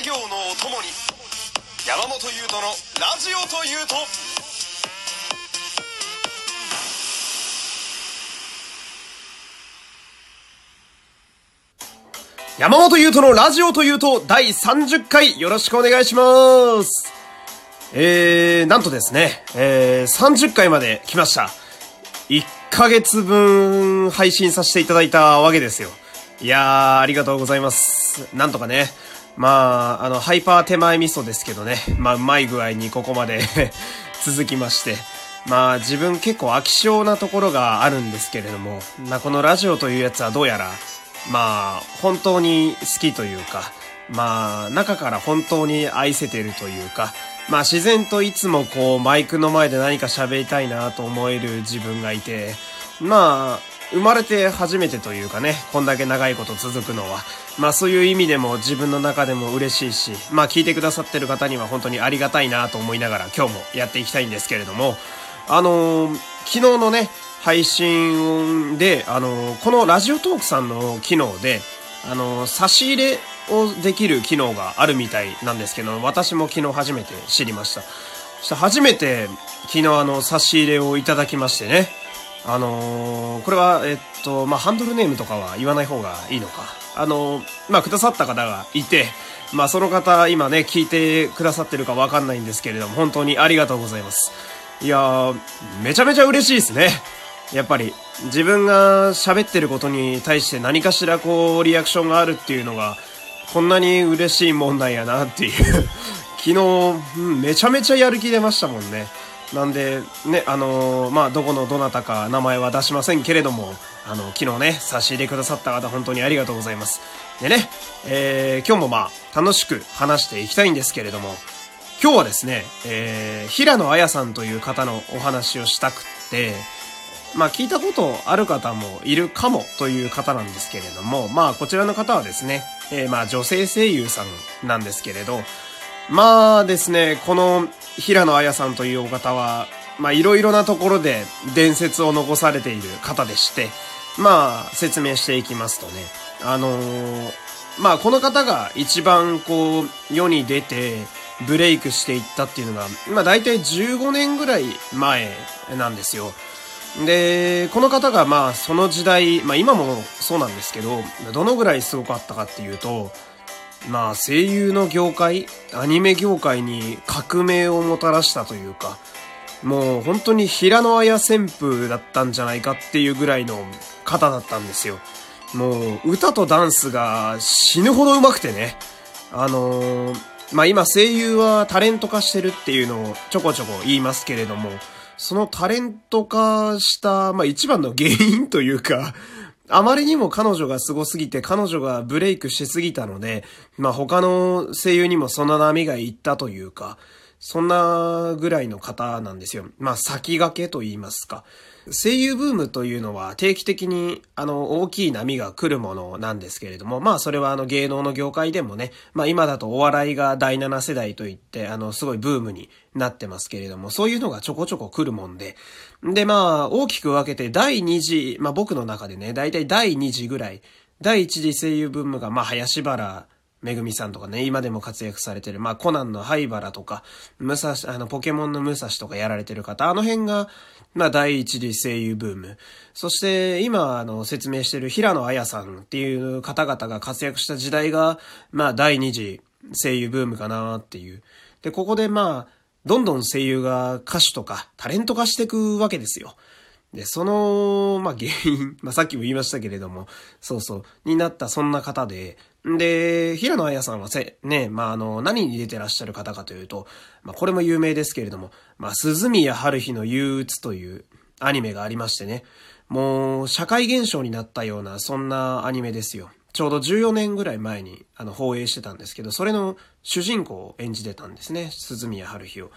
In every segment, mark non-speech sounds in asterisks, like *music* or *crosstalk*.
作業のお供に山本優斗のラジオというと山本優斗のラジオというと第30回よろしくお願いしますえー、なんとですね、えー、30回まで来ました。1ヶ月分配信させていただいたわけですよ。いやー、ありがとうございます。なんとかね、まあ、あの、ハイパー手前味噌ですけどね、まあ、うまい具合にここまで *laughs* 続きまして、まあ、自分結構飽き性なところがあるんですけれども、まあ、このラジオというやつはどうやら、まあ、本当に好きというか、まあ、中から本当に愛せてるというか、まあ自然といつもこうマイクの前で何か喋りたいなと思える自分がいて、まあ、生まれて初めてというかね、こんだけ長いこと続くのは、まあそういう意味でも自分の中でも嬉しいし、まあ聞いてくださってる方には本当にありがたいなと思いながら今日もやっていきたいんですけれども、あのー、昨日のね、配信で、あのー、このラジオトークさんの機能で、あのー、差し入れをできる機能があるみたいなんですけど、私も昨日初めて知りました。初めて昨日あの差し入れをいただきましてね。あのー、これは、えっと、まあ、ハンドルネームとかは言わない方がいいのか。あのー、まあ、くださった方がいて、まあ、その方、今ね、聞いてくださってるかわかんないんですけれども、本当にありがとうございます。いやー、めちゃめちゃ嬉しいですね。やっぱり、自分が喋ってることに対して何かしらこう、リアクションがあるっていうのが、こんなに嬉しいもんなんやなっていう昨日、めちゃめちゃやる気出ましたもんね。なんで、ね、あのー、まあ、どこのどなたか名前は出しませんけれども、あの、昨日ね、差し入れくださった方本当にありがとうございます。でね、えー、今日もまあ、楽しく話していきたいんですけれども、今日はですね、えー、平野綾さんという方のお話をしたくって、まあ聞いたことある方もいるかもという方なんですけれども、まあこちらの方はですね、えー、まあ女性声優さんなんですけれど、まあですね、この平野綾さんというお方は、まあいろいろなところで伝説を残されている方でして、まあ説明していきますとね、あのー、まあこの方が一番こう世に出てブレイクしていったっていうのが、まあ大体15年ぐらい前なんですよ。で、この方がまあその時代、まあ今もそうなんですけど、どのぐらいすごかったかっていうと、まあ声優の業界、アニメ業界に革命をもたらしたというか、もう本当に平野綾旋風だったんじゃないかっていうぐらいの方だったんですよ。もう歌とダンスが死ぬほど上手くてね。あのー、まあ今声優はタレント化してるっていうのをちょこちょこ言いますけれども、そのタレント化した、まあ一番の原因というか、あまりにも彼女が凄すぎて、彼女がブレイクしすぎたので、まあ他の声優にもそんな波がいったというか、そんなぐらいの方なんですよ。まあ先駆けと言いますか。声優ブームというのは定期的にあの大きい波が来るものなんですけれども、まあそれはあの芸能の業界でもね、まあ今だとお笑いが第7世代といってあのすごいブームになってますけれども、そういうのがちょこちょこ来るもんで、でまあ大きく分けて第2次、まあ僕の中でね、だいたい第2次ぐらい、第1次声優ブームがまあ林原めぐみさんとかね、今でも活躍されてる、まあ、コナンの灰原とか、ムサシ、あの、ポケモンのムサシとかやられてる方、あの辺が、まあ、第一次声優ブーム。そして、今、あの、説明してる平野綾さんっていう方々が活躍した時代が、まあ、第二次声優ブームかなっていう。で、ここでまあ、どんどん声優が歌手とかタレント化していくわけですよ。で、その、まあ、原因、*laughs* まあ、さっきも言いましたけれども、そうそう、になったそんな方で、で、平野綾さんはせ、ね、まあ、あの、何に出てらっしゃる方かというと、まあ、これも有名ですけれども、まあ、鈴宮春日の憂鬱というアニメがありましてね、もう、社会現象になったような、そんなアニメですよ。ちょうど14年ぐらい前に、あの、放映してたんですけど、それの主人公を演じてたんですね、鈴宮春日を。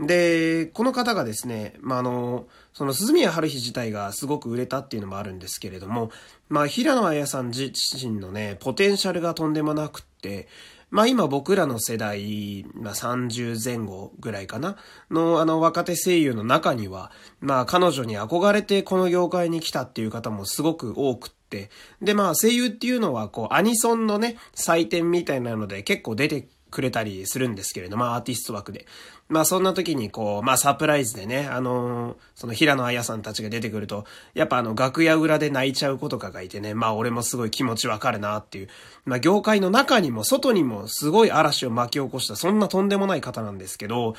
で、この方がですね、まあ、あの、その鈴宮春日自体がすごく売れたっていうのもあるんですけれども、まあ、平野綾さん自身のね、ポテンシャルがとんでもなくって、まあ今僕らの世代、まあ30前後ぐらいかなのあの若手声優の中には、まあ彼女に憧れてこの業界に来たっていう方もすごく多くって、でまあ声優っていうのはこうアニソンのね、祭典みたいなので結構出てくれたりするんですけれど、まあアーティスト枠で。まあそんな時にこう、まあサプライズでね、あのー、その平野綾さんたちが出てくると、やっぱあの楽屋裏で泣いちゃう子とかがいてね、まあ俺もすごい気持ちわかるなっていう。まあ業界の中にも外にもすごい嵐を巻き起こした、そんなとんでもない方なんですけど、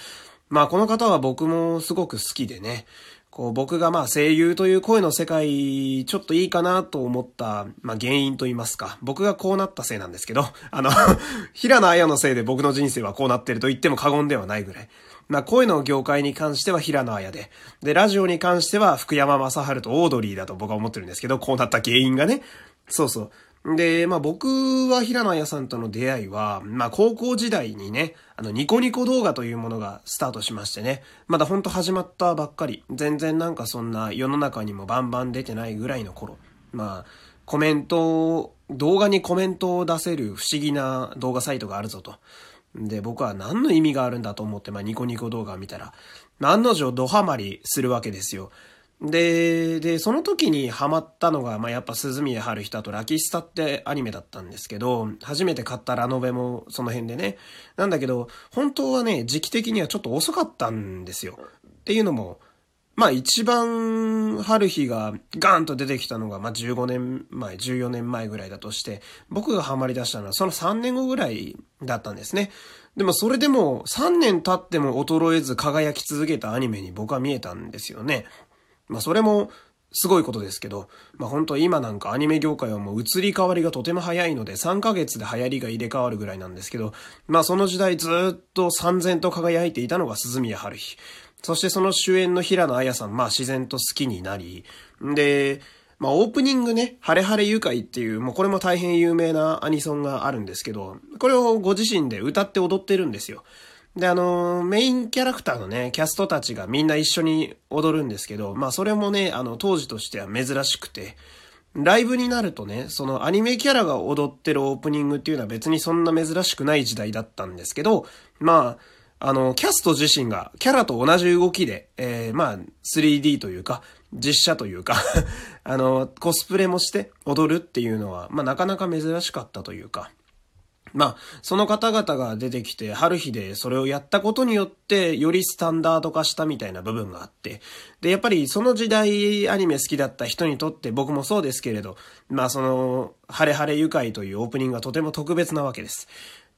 まあこの方は僕もすごく好きでね、こう僕がまあ声優という声の世界、ちょっといいかなと思った、まあ原因と言いますか、僕がこうなったせいなんですけど、*laughs* あの *laughs* 平野綾のせいで僕の人生はこうなってると言っても過言ではないぐらい。まあ声の業界に関しては平野綾で、で、ラジオに関しては福山雅治とオードリーだと僕は思ってるんですけど、こうなった原因がね。そうそう。で、まあ僕は平野綾さんとの出会いは、まあ高校時代にね、あのニコニコ動画というものがスタートしましてね、まだほんと始まったばっかり、全然なんかそんな世の中にもバンバン出てないぐらいの頃、まあコメント、動画にコメントを出せる不思議な動画サイトがあるぞと。で、僕は何の意味があるんだと思って、まあニコニコ動画を見たら、案の定ドハマりするわけですよ。で、で、その時にハマったのが、まあ、やっぱ鈴宮春日とラキスタってアニメだったんですけど、初めて買ったラノベもその辺でね。なんだけど、本当はね、時期的にはちょっと遅かったんですよ。っていうのも、まあ一番春日がガーンと出てきたのが、まあ15年前、14年前ぐらいだとして、僕がハマり出したのはその3年後ぐらいだったんですね。でもそれでも3年経っても衰えず輝き続けたアニメに僕は見えたんですよね。まあそれもすごいことですけど、まあ本当今なんかアニメ業界はもう移り変わりがとても早いので3ヶ月で流行りが入れ替わるぐらいなんですけど、まあその時代ずっと三千と輝いていたのが鈴宮春日。そしてその主演の平野綾さん、まあ自然と好きになり、で、まあオープニングね、晴れ晴れ愉快っていう、もうこれも大変有名なアニソンがあるんですけど、これをご自身で歌って踊ってるんですよ。で、あの、メインキャラクターのね、キャストたちがみんな一緒に踊るんですけど、まあそれもね、あの、当時としては珍しくて、ライブになるとね、そのアニメキャラが踊ってるオープニングっていうのは別にそんな珍しくない時代だったんですけど、まあ、あの、キャスト自身がキャラと同じ動きで、えー、まあ、3D というか、実写というか *laughs* あの、コスプレもして踊るっていうのは、まあなかなか珍しかったというか、まあ、その方々が出てきて、春日でそれをやったことによって、よりスタンダード化したみたいな部分があって、で、やっぱりその時代アニメ好きだった人にとって、僕もそうですけれど、まあその、晴れ晴れ愉快というオープニングがとても特別なわけです。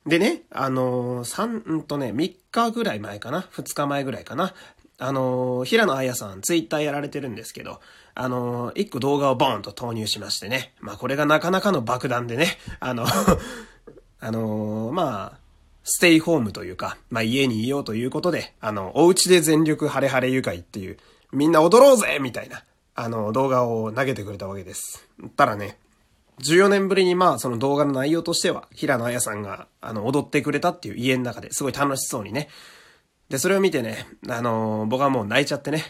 でね、あのー、3、んとね、3日ぐらい前かな ?2 日前ぐらいかな？あのー、平野綾さん、ツイッターやられてるんですけど、あのー、1個動画をボーンと投入しましてね。まあこれがなかなかの爆弾でね、あのあのー、まあ、ステイホームというか、まあ家にいようということで、あの、お家で全力晴れ晴れ愉快っていう、みんな踊ろうぜみたいな、あの、動画を投げてくれたわけです。たらね、14年ぶりにまあその動画の内容としては、平野綾さんが、あの、踊ってくれたっていう家の中ですごい楽しそうにね。で、それを見てね、あのー、僕はもう泣いちゃってね。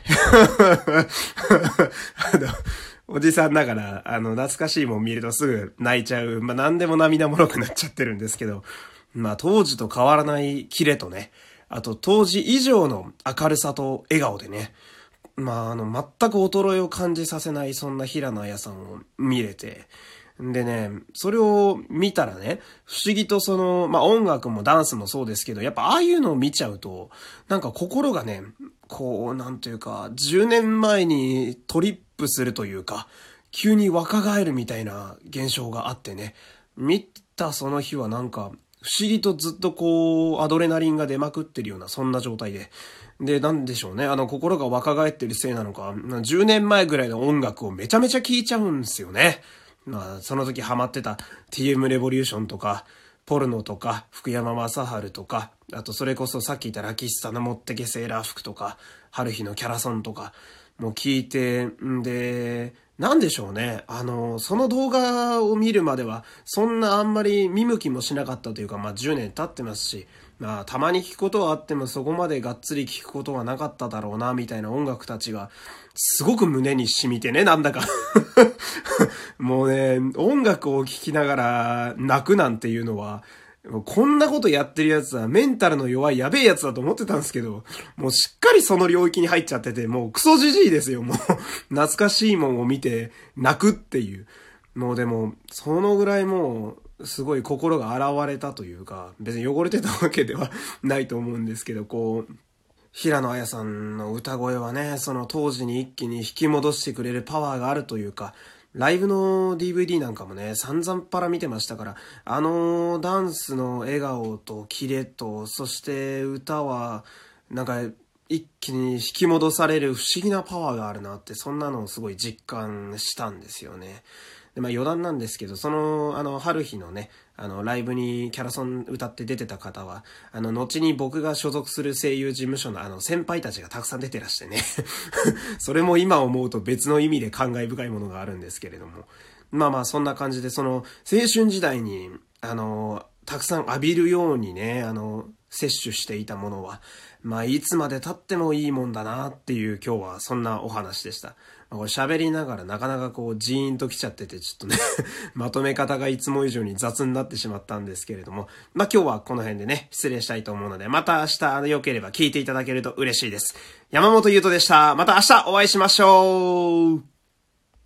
あの、おじさんだから、あの、懐かしいもん見るとすぐ泣いちゃう。まあ、何でも涙もろくなっちゃってるんですけど、まあ、当時と変わらないキレとね、あと当時以上の明るさと笑顔でね、まあ、あの、全く衰えを感じさせないそんな平野綾さんを見れて、でね、それを見たらね、不思議とその、まあ音楽もダンスもそうですけど、やっぱああいうのを見ちゃうと、なんか心がね、こう、なんというか、10年前にトリップするというか、急に若返るみたいな現象があってね、見たその日はなんか、不思議とずっとこう、アドレナリンが出まくってるような、そんな状態で。で、なんでしょうね。あの、心が若返ってるせいなのか、10年前ぐらいの音楽をめちゃめちゃ聴いちゃうんですよね。まあ、その時ハマってた TM レボリューションとか、ポルノとか、福山雅治とか、あとそれこそさっき言ったラキッサの持ってけセーラー服とか、春日のキャラソンとか、もう聞いて、んで、なんでしょうね。あの、その動画を見るまでは、そんなあんまり見向きもしなかったというか、まあ10年経ってますし、まあたまに聞くことはあってもそこまでがっつり聞くことはなかっただろうな、みたいな音楽たちが、すごく胸に染みてね、なんだか *laughs* もうね、音楽を聴きながら泣くなんていうのは、こんなことやってるやつはメンタルの弱いやべえやつだと思ってたんですけど、もうしっかりその領域に入っちゃってて、もうクソじじいですよ、もう。懐かしいもんを見て泣くっていう。もうでも、そのぐらいもう、すごい心が洗われたというか、別に汚れてたわけでは *laughs* ないと思うんですけど、こう、平野綾さんの歌声はね、その当時に一気に引き戻してくれるパワーがあるというか、ライブの DVD なんかもね、散々パラ見てましたから、あのダンスの笑顔とキレと、そして歌は、なんか、一気に引き戻される不思議なパワーがあるなって、そんなのをすごい実感したんですよね。で、まあ余談なんですけど、その、あの、春日のね、あの、ライブにキャラソン歌って出てた方は、あの、後に僕が所属する声優事務所のあの、先輩たちがたくさん出てらしてね *laughs* それも今思うと別の意味で感慨深いものがあるんですけれども。まあまあ、そんな感じで、その、青春時代に、あの、たくさん浴びるようにね、あの、摂取していたものは、まあ、いつまで経ってもいいもんだなっていう今日はそんなお話でした。まあ、これ喋りながらなかなかこうジーンと来ちゃっててちょっとね *laughs* まとめ方がいつも以上に雑になってしまったんですけれども、まあ今日はこの辺でね、失礼したいと思うので、また明日良ければ聞いていただけると嬉しいです。山本優斗でした。また明日お会いしましょう